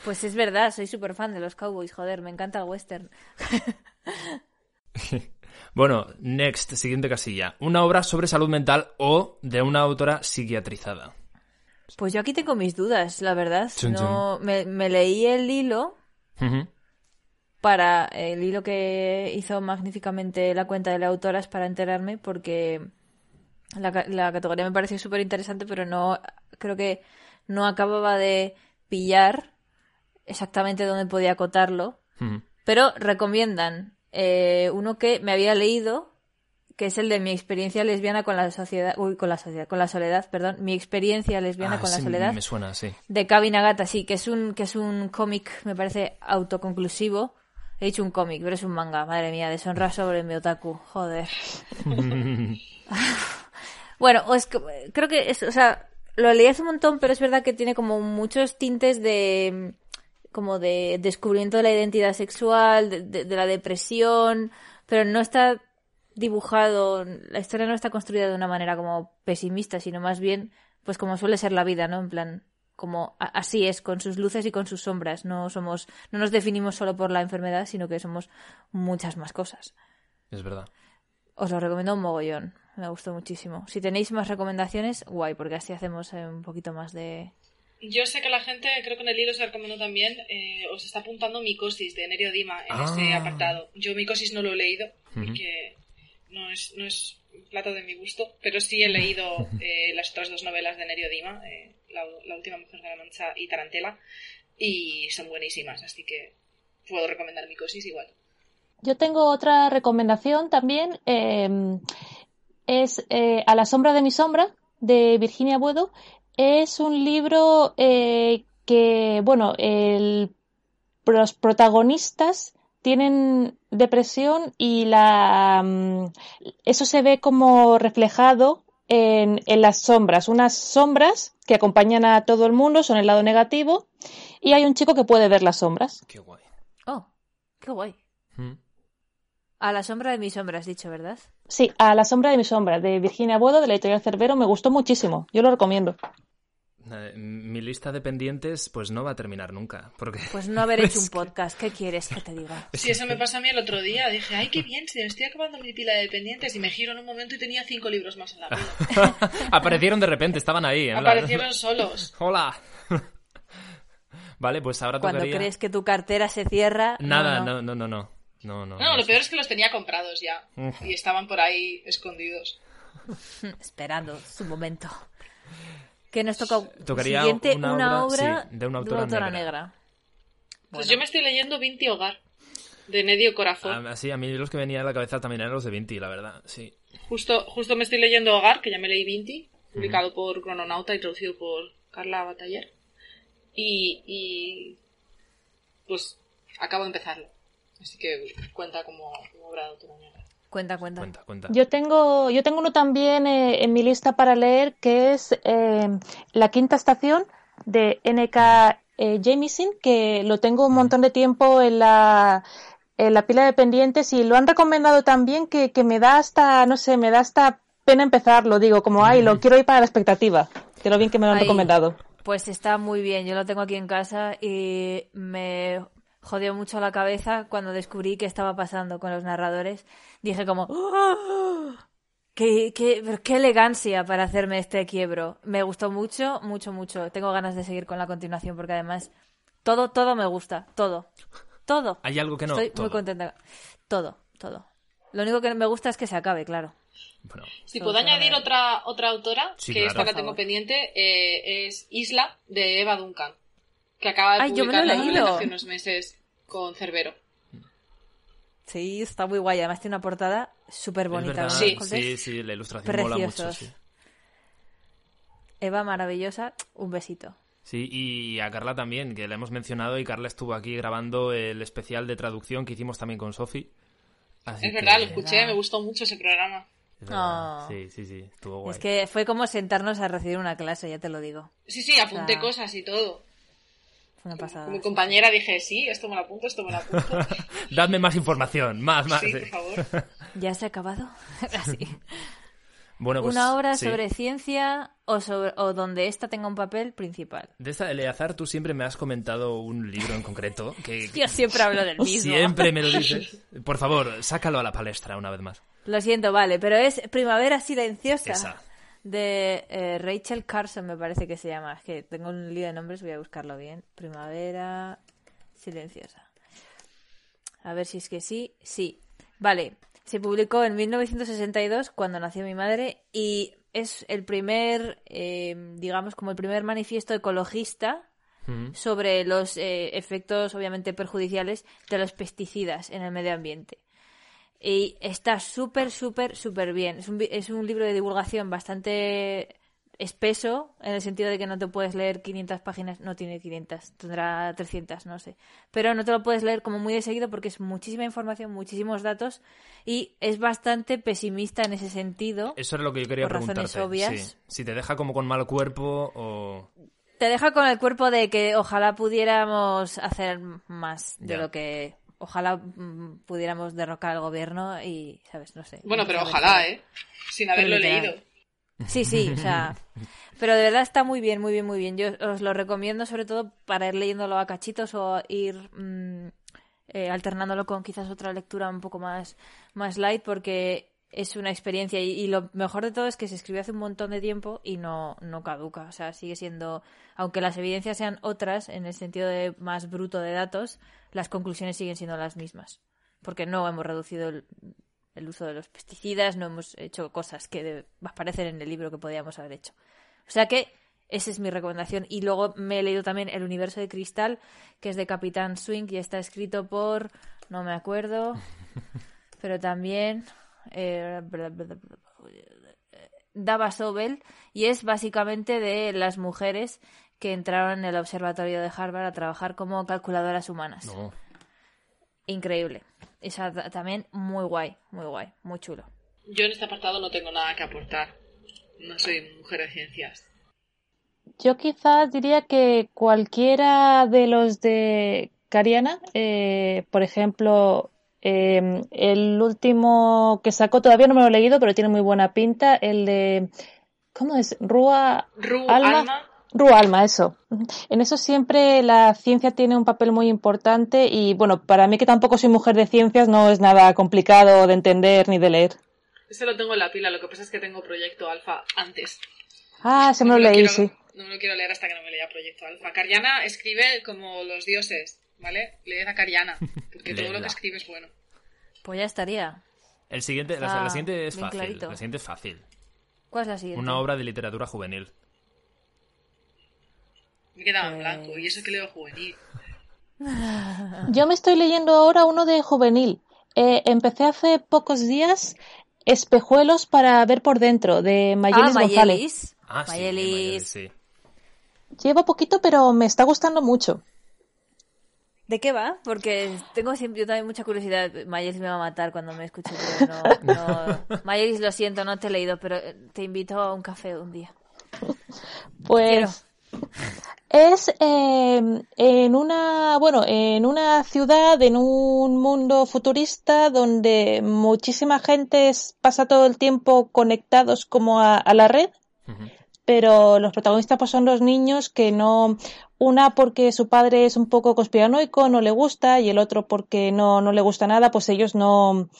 Pues es verdad, soy súper fan de los cowboys, joder, me encanta el western. *laughs* Bueno, next, siguiente casilla. Una obra sobre salud mental o de una autora psiquiatrizada. Pues yo aquí tengo mis dudas, la verdad. No, me, me leí el hilo Ujú. Para el hilo que hizo magníficamente la cuenta de la autora es para enterarme porque la, la categoría me pareció súper interesante pero no creo que no acababa de pillar exactamente dónde podía acotarlo pero recomiendan eh, uno que me había leído que es el de mi experiencia lesbiana con la sociedad uy con la sociedad con la soledad perdón mi experiencia lesbiana Ah, con la soledad Me suena, sí. de Kabi Nagata, sí, que es un, que es un cómic, me parece, autoconclusivo. He dicho un cómic, pero es un manga, madre mía, deshonra sobre mi otaku, joder. *laughs* bueno, es que- creo que es, o sea, lo leí hace un montón, pero es verdad que tiene como muchos tintes de como de descubrimiento de la identidad sexual, de, de- de la depresión, pero no está dibujado, la historia no está construida de una manera como pesimista, sino más bien, pues como suele ser la vida, ¿no? En plan, como así es, con sus luces y con sus sombras. No somos, no nos definimos solo por la enfermedad, sino que somos muchas más cosas. Es verdad. Os lo recomiendo un mogollón. Me gustó muchísimo. Si tenéis más recomendaciones, guay, porque así hacemos eh, un poquito más de. Yo sé que la gente, creo que en el hilo se recomendó también, eh, os está apuntando Micosis de Nerio Dima en Ah. ese apartado. Yo Micosis no lo he leído, Ujú. porque no es, no es un plato de mi gusto, pero sí he leído *laughs* eh, las otras dos novelas de Nerio Dima, eh, la, última Mujer de la Mancha y Tarantela, y son buenísimas, así que puedo recomendar Micosis igual. Yo tengo otra recomendación también. eh, es eh, A la sombra de mi sombra, de Virginia Buedo. Es un libro eh, que, bueno, los protagonistas tienen depresión y la, mm, eso se ve como reflejado en, en las sombras, unas sombras que acompañan a todo el mundo, son el lado negativo, y hay un chico que puede ver las sombras. Qué guay. Oh, qué guay. Mm. A la sombra de mi sombra has dicho, ¿verdad? Sí, a la sombra de mi sombra, de Virginia Bodo, de la editorial Cerbero, me gustó muchísimo. Yo lo recomiendo. Eh, Mi lista de pendientes pues no va a terminar nunca. Porque... Pues no haber *laughs* hecho un podcast. ¿Qué quieres que te diga? Sí, eso me pasó a mí el otro día. Dije, ay, qué bien, me estoy acabando mi pila de pendientes. Y me giro en un momento y tenía cinco libros más en la pila. *laughs* Aparecieron de repente, estaban ahí. en plan- Aparecieron solos. *laughs* Hola. vale, pues ahora Cuando tocaría... crees que tu cartera se cierra. Nada, no. no, no, no, no. No, no. No, no lo es- peor es que los tenía comprados ya. Y estaban por ahí escondidos. Esperando su momento. Que nos toca Tocaría siguiente una una, obra, obra, sí, de una autora negra. negra. Pues Bueno. yo me estoy leyendo Vinti Hogar, de Nedio Corazón. Ah, sí, a mí los que venían a la cabeza también eran los de Vinti, la verdad. Sí. Justo, justo me estoy leyendo Hogar, que ya me leí Vinti, publicado por Crononauta y traducido por Carla Bataller. Y, y pues acabo de empezarlo. Así que cuenta como, como obra de autora negra. Cuenta, cuenta. Cuenta, cuenta. Yo tengo, yo tengo uno también eh, en mi lista para leer que es eh, La Quinta Estación de N.K. eh, que lo tengo un montón de tiempo en la, en la pila de pendientes y lo han recomendado también que, que me da hasta, no sé, me da hasta pena empezarlo. Digo, como, ay, lo quiero ir para la expectativa. Que lo bien que me lo han Ay, recomendado. Pues está muy bien, yo lo tengo aquí en casa y me jodió mucho la cabeza cuando descubrí qué estaba pasando con los narradores. Dije como, ¡Oh! qué, qué, pero qué elegancia para hacerme este quiebro. Me gustó mucho, mucho, mucho. Tengo ganas de seguir con la continuación porque además todo, todo me gusta, todo, todo. Hay algo que no. Estoy todo. muy contenta. Todo, todo. Lo único que me gusta es que se acabe, claro. Bueno, Si puedo añadir otra, otra autora, Sí, que claro. esta la tengo pendiente, eh, es Isla, de Eva Duncan, que acaba de Ay, yo me lo publicar hace unos meses con Cerbero. Sí, está muy guay. Además tiene una portada súper bonita. verdad. ¿verdad, Sí. Sí, sí, la ilustración mola mucho. Preciosos. Sí. Eva, maravillosa, un besito. Sí, y a Carla también, que la hemos mencionado y Carla estuvo aquí grabando el especial de traducción que hicimos también con Sofi. Es que- verdad, lo escuché, me gustó mucho ese programa. Oh. Sí, sí, sí, estuvo guay. Es que fue como sentarnos a recibir una clase, ya te lo digo. Sí, sí, apunté Ah. cosas y todo. Fue una pasada. Mi compañera dije, sí, esto me lo apunto, esto me lo apunto. *laughs* Dadme más información, más, más. sí, sí. por favor. *laughs* ¿Ya se ha acabado? *laughs* Así. Bueno, pues, una obra sí. sobre ciencia o, sobre, o donde ésta tenga un papel principal. De esta Eleazar, tú siempre me has comentado un libro en concreto que Yo siempre hablo del mismo. siempre me lo dices. Por favor, sácalo a la palestra una vez más. Lo siento, vale, pero es Primavera Silenciosa. Esa. De eh, Rachel Carson, me parece que se llama. Es que tengo un lío de nombres, voy a buscarlo bien. Primavera Silenciosa. A ver si es que sí. Sí. Vale. Se publicó en 1962, cuando nació mi madre, y es el primer, eh, digamos, como el primer manifiesto ecologista Mm. sobre los eh, efectos, obviamente, perjudiciales de los pesticidas en el medio ambiente. Y está súper, súper, súper bien. Es un, es un libro de divulgación bastante espeso, en el sentido de que no te puedes leer 500 páginas, no tiene 500, tendrá 300, no sé. Pero no te lo puedes leer como muy de seguido porque es muchísima información, muchísimos datos y es bastante pesimista en ese sentido. Eso era lo que yo quería Por razones preguntarte. obvias. sí. Si te deja como con mal cuerpo o... Te deja con el cuerpo de que ojalá pudiéramos hacer más de Ya. lo que... Ojalá mm, pudiéramos derrocar al gobierno y, ¿sabes? No sé. Bueno, pero No ojalá, ¿eh? Sin haberlo literal. leído. Sí, sí, o sea, *laughs* pero de verdad está muy bien, muy bien, muy bien. Yo os lo recomiendo sobre todo para ir leyéndolo a cachitos o ir mm, eh, alternándolo con quizás otra lectura un poco más, más light porque es una experiencia y, y lo mejor de todo es que se escribió hace un montón de tiempo y no, no caduca, o sea, sigue siendo, aunque las evidencias sean otras en el sentido de más bruto de datos, las conclusiones siguen siendo las mismas, porque no hemos reducido el, el uso de los pesticidas, no hemos hecho cosas que de- aparecen en el libro que podíamos haber hecho. O sea que esa es mi recomendación. Y luego me he leído también El universo de cristal, que es de Capitán Swing y está escrito por, no me acuerdo, *laughs* pero también eh, Dava Sobel y es básicamente de las mujeres que entraron en el observatorio de Harvard a trabajar como calculadoras humanas. No. Increíble. Esa ta- también muy guay, muy guay, muy chulo. Yo en este apartado no tengo nada que aportar. no soy mujer de ciencias. Yo quizás diría que cualquiera de los de Cariana, eh, por ejemplo, eh, el último que sacó, todavía no me lo he leído, pero tiene muy buena pinta, el de, ¿cómo es? Rúa Ru, Alma. Alma. Rúa Alma, eso. En eso siempre la ciencia tiene un papel muy importante y bueno, para mí que tampoco soy mujer de ciencias no es nada complicado de entender ni de leer. Ese lo tengo en la pila, lo que pasa es que tengo Proyecto Alfa antes. Ah, se me No lo leí, quiero- sí. No me lo quiero leer hasta que no me lea Proyecto Alfa. Cariana escribe como los dioses, ¿vale? Leed a Cariana, porque todo lo que escribe es bueno. Pues ya estaría. El siguiente, la, Ah, la siguiente es fácil. clarito. La siguiente es fácil. ¿Cuál es la siguiente? Una obra de literatura juvenil. Me quedaba en Pues- blanco, y eso que leo juvenil. *laughs* Yo me estoy leyendo ahora uno de juvenil. Eh, empecé hace pocos días Espejuelos para ver por dentro, de Ah, Mayelis González. Mayelis. Ah, sí. Mayelis. Mayelis, sí. Llevo poquito, pero me está gustando mucho. ¿De qué va? Porque tengo siempre, yo también mucha curiosidad. Mayelis me va a matar cuando me escuche, pero no, no. *laughs* Mayelis, lo siento, no te he leído, pero eh, te invito a un café un día. Pues es eh, en una, bueno, en una ciudad, en un mundo futurista donde muchísima gente pasa todo el tiempo conectados como a, a la red, Ujú. Pero los protagonistas pues son los niños que no, una porque su padre es un poco conspiranoico, no le gusta, y el otro porque no, no le gusta nada, pues ellos no,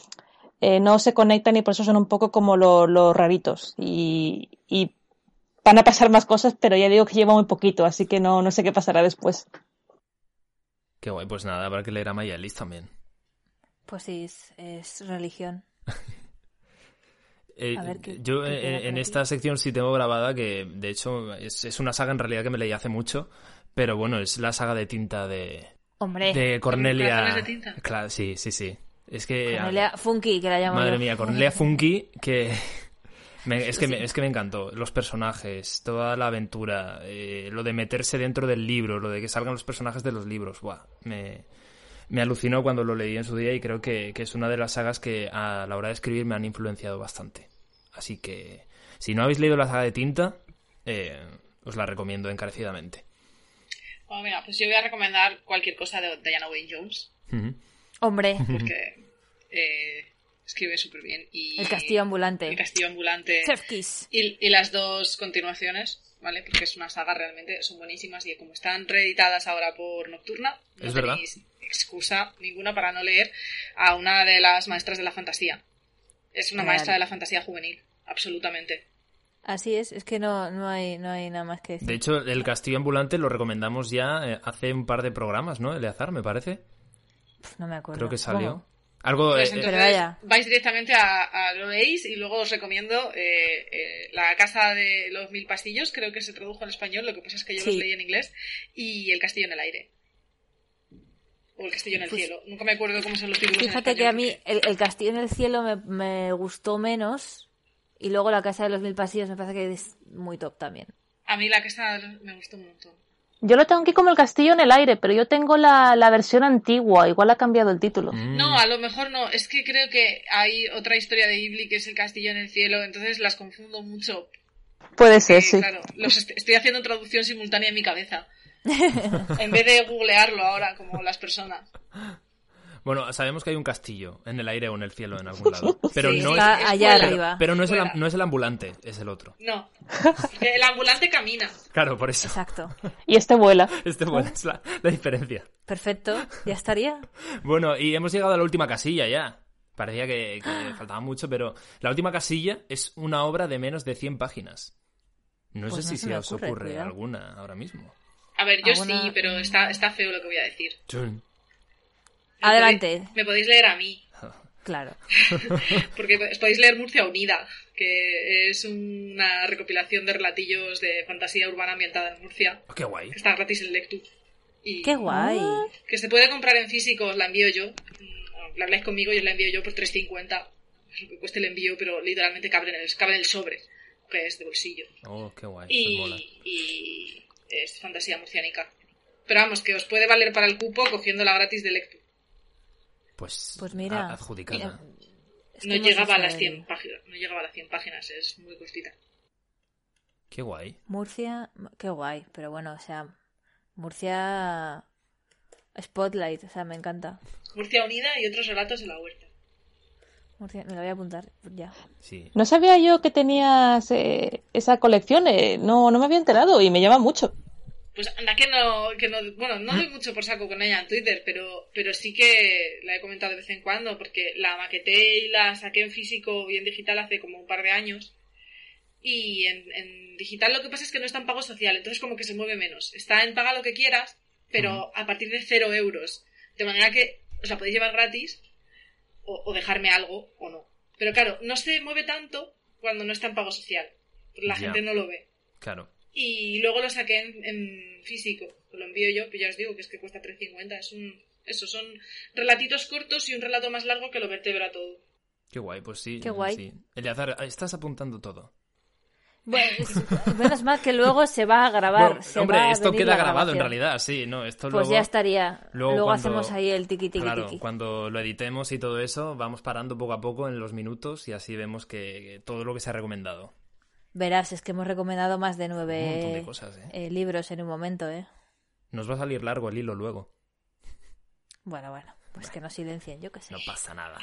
eh, no se conectan y por eso son un poco como lo- los raritos. Y, y van a pasar más cosas, pero ya digo que lleva muy poquito, así que no, no sé qué pasará después. Qué guay, pues nada, habrá que leer a Mayelis también. Pues sí, es, es religión. *laughs* Eh, A ver qué- yo qué eh, en esta sección sí tengo grabada que, de hecho, es, es una saga en realidad que me leí hace mucho, pero bueno, es la saga de tinta de, Hombre, de Cornelia. corazones de tinta? Claro, sí, sí, sí. Es que... Cornelia Funky, que la llamo Madre yo. mía, Cornelia Funky, que... *laughs* me- es, que me, es que me encantó. Los personajes, toda la aventura, eh, lo de meterse dentro del libro, lo de que salgan los personajes de los libros. Buah, me, me alucinó cuando lo leí en su día y creo que, que es una de las sagas que a la hora de escribir me han influenciado bastante. Así que, si no habéis leído la saga de tinta, eh, os la recomiendo encarecidamente. Bueno, venga, pues yo voy a recomendar cualquier cosa de Diana Wayne Jones, Ujú. Hombre, porque eh, escribe súper bien. Y el castillo ambulante. El castillo ambulante. Chef Kiss. Y, y las dos continuaciones, ¿vale? Porque es una saga realmente, son buenísimas y como están reeditadas ahora por Nocturna, no Es verdad. tenéis excusa ninguna para no leer a una de las maestras de la fantasía. Es una Real. maestra de la fantasía juvenil, absolutamente. Así es, es que no, no, hay, no hay nada más que decir. De hecho, el castillo ambulante lo recomendamos ya eh, hace un par de programas, ¿no? Eleazar, me parece. No me acuerdo. Creo que salió. Algo. Pues eh, entonces Pero vaya. vais directamente a, a lo leéis y luego os recomiendo eh, eh, La Casa de los Mil Pastillos, creo que se tradujo en español, lo que pasa es que yo los Sí. leí en inglés, y El Castillo en el Aire. O El Castillo en el Pues- Cielo. Nunca me acuerdo cómo son los títulos. en Fíjate que a mí el, el castillo en el cielo me, me gustó menos y luego la casa de los mil pasillos me parece que es muy top también. A mí La Casa me gustó un montón. Yo lo tengo aquí como el castillo en el aire, pero yo tengo la, la versión antigua, igual ha cambiado el título. mm, No, a lo mejor no. Es que creo que hay otra historia de Ghibli que es El Castillo en el Cielo, entonces las confundo mucho. Puede ser, sí. Claro, los est- estoy haciendo traducción simultánea en mi cabeza. *laughs* en vez de googlearlo ahora como las personas. Bueno, sabemos que hay un castillo en el aire o en el cielo en algún lado. *laughs* Pero Sí, no sí, es. Está es allá arriba. Pero no es, el, no es el ambulante, es el otro. No. El ambulante camina. Claro, por eso. Exacto. Y este vuela. *laughs* Este bueno, es la, la diferencia. Perfecto. Ya estaría. *laughs* Bueno, y hemos llegado a la última casilla ya. Parecía que, que faltaba mucho, pero la última casilla es una obra de menos de 100 páginas. No Pues sé no si se os ocurre, alguna ahora mismo. A ver, yo Alguna- sí, pero está, está feo lo que voy a decir. Adelante. podéis- me podéis leer a mí. *laughs* Claro. *laughs* Porque os podéis leer Murcia Unida, que es una recopilación de relatillos de fantasía urbana ambientada en Murcia, Oh, qué guay. que está gratis en Lectu. Y Qué guay. que se puede comprar en físico, os la envío yo. Mm, La habláis conmigo y os la envío yo por 3.50. Es lo que cueste el envío, pero literalmente cabe en el, cabe en el sobre, que es de bolsillo. Oh, qué guay. pues mola. Y es fantasía murciánica. Pero vamos, que os puede valer para el cupo cogiéndola gratis de Lectu. Pues, Pues mira. adjudicada. mira, No llegaba a las el- 100 páginas, no llegaba a las 100 páginas, es muy cortita. Qué guay. Murcia, qué guay, pero bueno, o sea, Murcia Spotlight, o sea, me encanta. Murcia Unida y otros relatos de la huerta. Murcia, me lo voy a apuntar ya. Sí. No sabía yo que tenías eh, esa colección, eh, no, no me había enterado y me llama mucho. Pues anda que no, que no, bueno, no doy mucho por saco con ella en Twitter, pero, pero sí que la he comentado de vez en cuando, porque la maqueté y la saqué en físico y en digital hace como un par de años. Y en, en digital lo que pasa es que no está en pago social, entonces como que se mueve menos. Está en paga lo que quieras, pero a partir de cero euros. De manera que, o sea, podéis llevar gratis o, o dejarme algo o no. Pero claro, no se mueve tanto cuando no está en pago social. La Ya. gente no lo ve. Claro. Y luego lo saqué en, en físico. Lo envío yo, pero ya os digo que es que cuesta 3.50. Es un, eso, son relatitos cortos y un relato más largo que lo vertebra todo. Qué guay, pues sí. Qué guay. sí. Eleazar, estás apuntando todo. Bueno, es- *laughs* menos mal que luego se va a grabar. Se hombre, va a esto venir queda grabado en realidad, sí, no, esto Pues luego... ya estaría. luego Luego, cuando- hacemos ahí el tiki tiki Claro, tiki. cuando lo editemos y todo eso, vamos parando poco a poco en los minutos y así vemos que, que todo lo que se ha recomendado. Verás, es que hemos recomendado más de nueve cosas, ¿eh? eh, libros en un momento, ¿eh? Nos va a salir largo el hilo luego. Bueno, bueno, pues que nos silencien, yo qué sé. No pasa nada.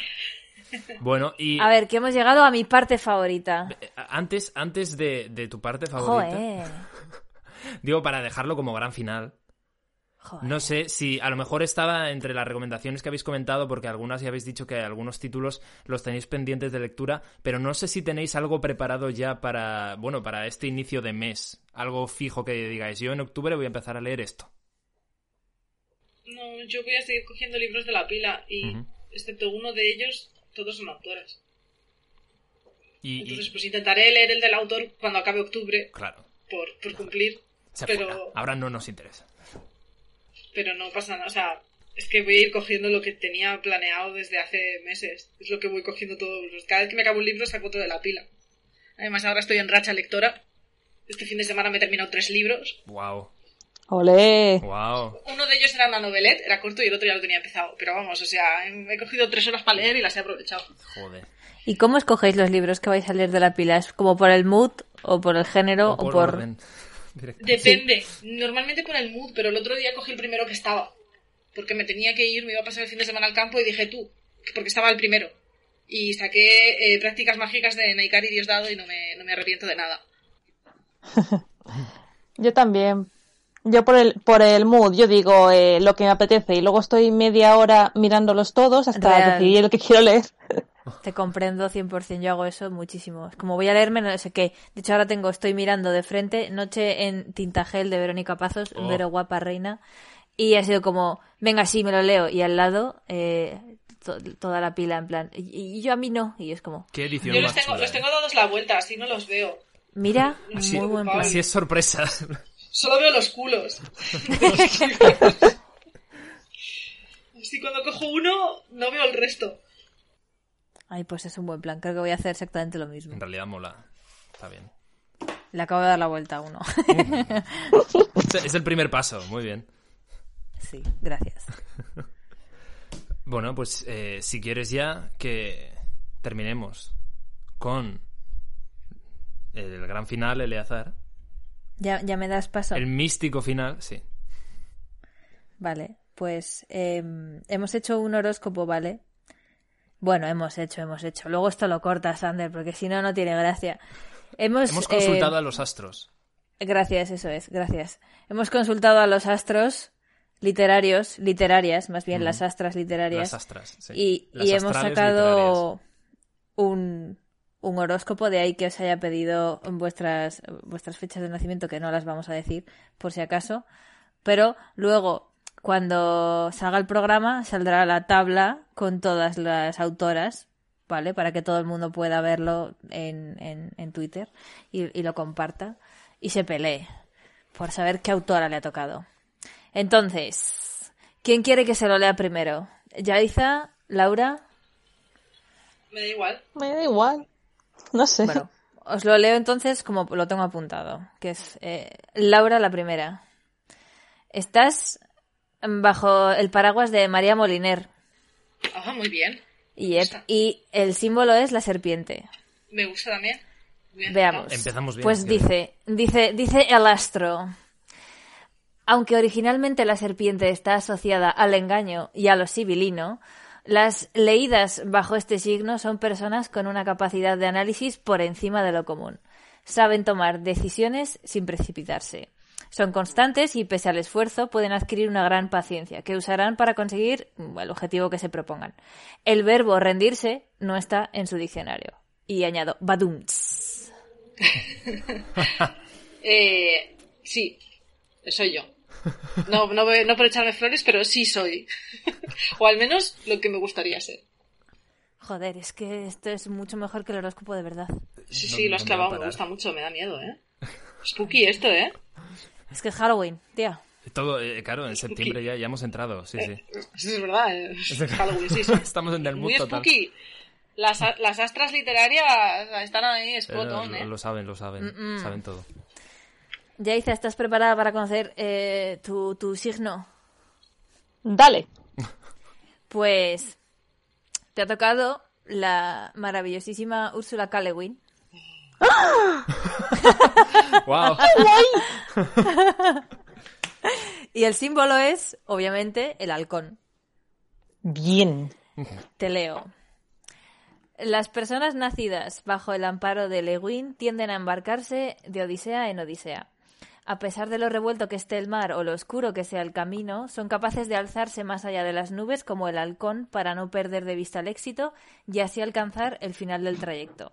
Bueno, y A ver, que hemos llegado a mi parte favorita. eh, antes, antes de, de tu parte favorita, Joder. *laughs* digo, para dejarlo como gran final, Joder. No sé si a lo mejor estaba entre las recomendaciones que habéis comentado, porque algunas ya habéis dicho que algunos títulos los tenéis pendientes de lectura, pero no sé si tenéis algo preparado ya para, bueno, para este inicio de mes, algo fijo que digáis, yo en octubre voy a empezar a leer esto. No, yo voy a seguir cogiendo libros de la pila y, excepto uno de ellos, todos son autoras. Y, y- Entonces, pues intentaré leer el del autor cuando acabe octubre, claro, por, por cumplir. se Pero- fuera. ahora no nos interesa. Pero no pasa nada, o sea, es que voy a ir cogiendo lo que tenía planeado desde hace meses. Es lo que voy cogiendo todos los... Cada vez que me acabo un libro saco otro de la pila. Además, ahora estoy en racha lectora. Este fin de semana me he terminado tres libros. Wow, Olé. wow. Uno de ellos era una novelette, era corto y el otro ya lo tenía empezado. Pero vamos, o sea, he cogido tres horas para leer y las he aprovechado. Joder. ¿Y cómo escogéis los libros que vais a leer de la pila? ¿Es como por el mood o por el género o por...? orden. Depende. Normalmente con el mood, pero el otro día cogí el primero que estaba. Porque me tenía que ir, me iba a pasar el fin de semana al campo y dije tú, porque estaba el primero. Y saqué eh, prácticas mágicas de Naikari Diosdado y no me, no me arrepiento de nada. *laughs* Yo también. Yo por el, por el mood, yo digo eh, lo que me apetece y luego estoy media hora mirándolos todos hasta Real. decidir el que quiero leer. *laughs* Te comprendo 100%, yo hago eso muchísimo. Es como voy a leerme no sé qué. De hecho, ahora tengo, estoy mirando de frente Noche en Tintagel de Verónica Pazos, Oh. Vero Guapa Reina. Y ha sido como, venga, sí, me lo leo. Y al lado, eh, to- toda la pila en plan, y, y yo a mí no. Y es como, Qué edición Yo los tengo, chula, los ¿eh? tengo dados la vuelta, así no los veo. mira, Así, muy buen plan. así es sorpresa. *laughs* Solo veo los culos. *laughs* Así cuando cojo uno, no veo el resto. Ay, pues es un buen plan. Creo que voy a hacer exactamente lo mismo. En realidad mola. Está bien. Le acabo de dar la vuelta a uno. Es- *laughs* Es el primer paso, muy bien. sí, gracias. *laughs* Bueno, pues eh, si quieres ya que terminemos con el gran final, Eleazar. ¿Ya, ya me das paso? El místico final, sí. Vale, pues eh, hemos hecho un horóscopo, ¿vale? Bueno, hemos hecho, hemos hecho. Luego esto lo corta, Sander, porque si no, no tiene gracia. Hemos, Hemos eh, consultado a los astros. Gracias, eso es, gracias. Hemos consultado a los astros literarios, literarias, más bien las astras literarias. Las astras, sí. Y, Las y hemos sacado un, un horóscopo, de ahí que os haya pedido vuestras, vuestras fechas de nacimiento, que no las vamos a decir por si acaso. Pero luego, cuando salga el programa, saldrá la tabla con todas las autoras, ¿vale? Para que todo el mundo pueda verlo en, en, en Twitter y, y lo comparta y se pelee por saber qué autora le ha tocado. Entonces, ¿quién quiere que se lo lea primero? ¿Yaiza? ¿Laura? Me da igual. Me da igual. No sé. Bueno, os lo leo entonces como lo tengo apuntado, que es eh, Laura la primera. Estás bajo el paraguas de María Moliner Ah, muy bien. y, ep- y el símbolo es la serpiente. Me gusta también. Bien, Veamos. Empezamos bien, Pues dice, dice, dice el astro. Aunque originalmente la serpiente está asociada al engaño y a lo sibilino, las leídas bajo este signo son personas con una capacidad de análisis por encima de lo común. Saben tomar decisiones sin precipitarse. Son constantes y, pese al esfuerzo, pueden adquirir una gran paciencia que usarán para conseguir mm, el objetivo que se propongan. El verbo rendirse no está en su diccionario. Y añado, badumts. *laughs* Eh, sí, soy yo. No, no, no por echarme flores, pero sí soy. *laughs* o al menos lo que me gustaría ser. Joder, es que esto es mucho mejor que el horóscopo de verdad. Sí, No- sí, lo has no va a clavado, me gusta mucho, me da miedo, ¿eh? Spooky esto, ¿eh? Es que es Halloween, tía. Todo, eh, claro, en septiembre ya, ya hemos entrado, sí, sí. Sí, es verdad, ¿eh? *laughs* Halloween, sí, sí. *laughs* Estamos en el mood Muy total. spooky. Las, a- las astras literarias están ahí, Eh, spot on, lo, ¿eh? lo saben, lo saben, Mm-mm. saben todo. Yaiza, ¿estás preparada para conocer eh, tu, tu signo? Dale. Pues te ha tocado la maravillosísima Úrsula K. Le Guin. *laughs* ¡Wow! Y el símbolo es, obviamente, el halcón. Bien. Te leo. Las personas nacidas bajo el amparo de Lewin tienden a embarcarse de odisea en odisea. A pesar de lo revuelto que esté el mar o lo oscuro que sea el camino, son capaces de alzarse más allá de las nubes como el halcón para no perder de vista el éxito y así alcanzar el final del trayecto.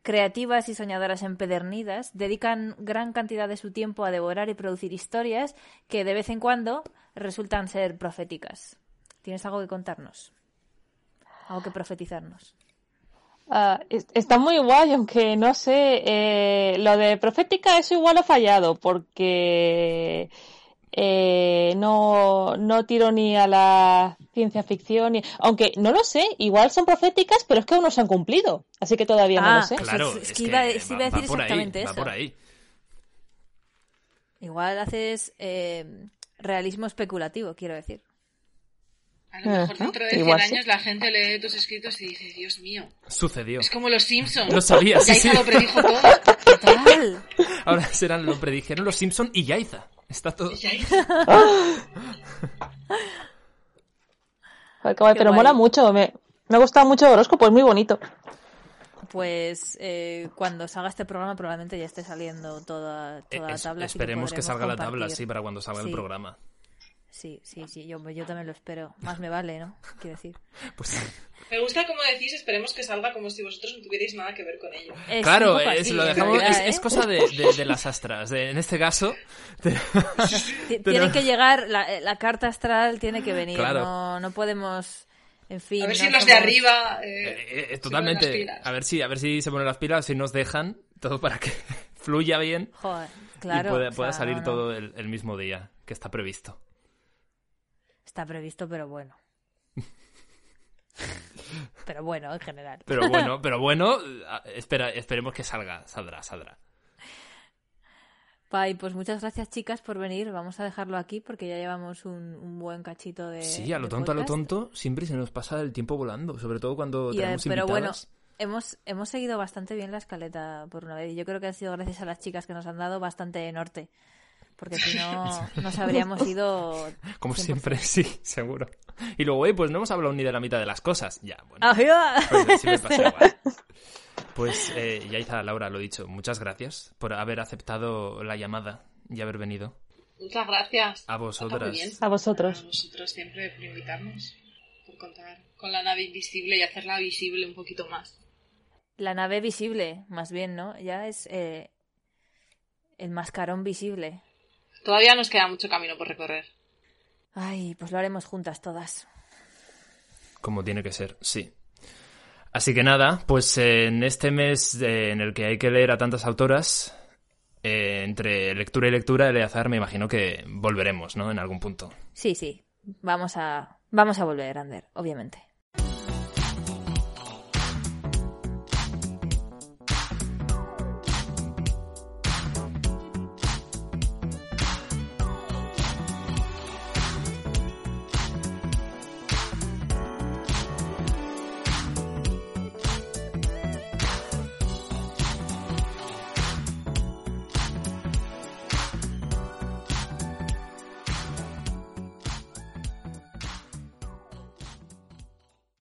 Creativas y soñadoras empedernidas, dedican gran cantidad de su tiempo a devorar y producir historias que de vez en cuando resultan ser proféticas. ¿Tienes algo que contarnos? Algo que profetizarnos. Ah, es- está muy guay, aunque no sé, eh, lo de profética eso igual ha fallado, porque eh, no, no tiro ni a la ciencia ficción, ni... aunque no lo sé, igual son proféticas, pero es que aún no se han cumplido, así que todavía no Ah, lo sé. Pues Claro, es- es, es que iba- es- iba a decir va por ahí, exactamente va eso. por ahí. Igual haces eh, realismo especulativo, quiero decir. A lo mejor dentro de 100 igual sí. años la gente lee tus escritos y dice, Dios mío, Sucedió. es como los Simpsons. Lo sabía, sí, Yaiza sí. lo predijo todo. Total. Ahora serán, lo predijeron los Simpson y Yaiza. Está todo. Yaiza. Joder, Qué pero guay. mola mucho, me, me ha gustado mucho el horóscopo, es muy bonito. Pues eh, cuando salga este programa probablemente ya esté saliendo toda, Eh, toda la tabla. esperemos que salga la tabla, sí, para cuando salga Sí. el programa. Sí, sí, sí, yo, yo también lo espero. Más me vale, ¿no? Quiero decir. *laughs* Pues Me gusta como decís, esperemos que salga como si vosotros no tuvierais nada que ver con ello. Es claro, es, así, lo en dejamos, es, realidad, es ¿eh? cosa de, de- de las astras. de- en este caso, *laughs* Pero- Tiene que llegar, la, eh, la carta astral tiene que venir. Claro. No, no podemos. En fin. A ver no si los de arriba... eh, eh, eh, totalmente. pilas. A ver si, a ver si se ponen las pilas, si nos dejan todo para que *laughs* fluya bien Joder, claro. y pueda, o sea, pueda salir no, no. todo el, el mismo día que está previsto. Está previsto, pero bueno. *laughs* pero bueno, en general. Pero bueno, *laughs* pero bueno, espera, esperemos que salga, saldrá, saldrá. Pai, pues muchas gracias, chicas, por venir. Vamos a dejarlo aquí porque ya llevamos un, un buen cachito de. Sí, a lo tonto, a lo tonto, siempre se nos pasa el tiempo volando, sobre todo cuando Y, tenemos pero bueno, invitadas. hemos, hemos seguido bastante bien la escaleta por una vez. Y yo creo que ha sido gracias a las chicas que nos han dado bastante norte. Porque si no, *laughs* nos habríamos ido. *laughs* Como 100%. siempre, sí, seguro. Y luego, pues no hemos hablado ni de la mitad de las cosas. Ya, bueno. ¡Arriba! Pues, sí me pasa igual. *laughs* Pues, eh, Yaiza, Laura, lo dicho, muchas gracias por haber aceptado la llamada y haber venido. Muchas gracias. A vosotras. bien. A vosotros. A vosotros siempre por invitarnos, por contar con la nave invisible y hacerla visible un poquito más. La nave visible, más bien, ¿no? Ya es eh, el mascarón visible. Todavía nos queda mucho camino por recorrer. Ay, pues lo haremos juntas todas. Como tiene que ser, sí. Así que nada, pues en este mes eh, en el que hay que leer a tantas autoras, eh, entre lectura y lectura, Eleazar, me imagino que volveremos, ¿no? En algún punto. Sí, sí. Vamos a, vamos a volver, Ander, obviamente.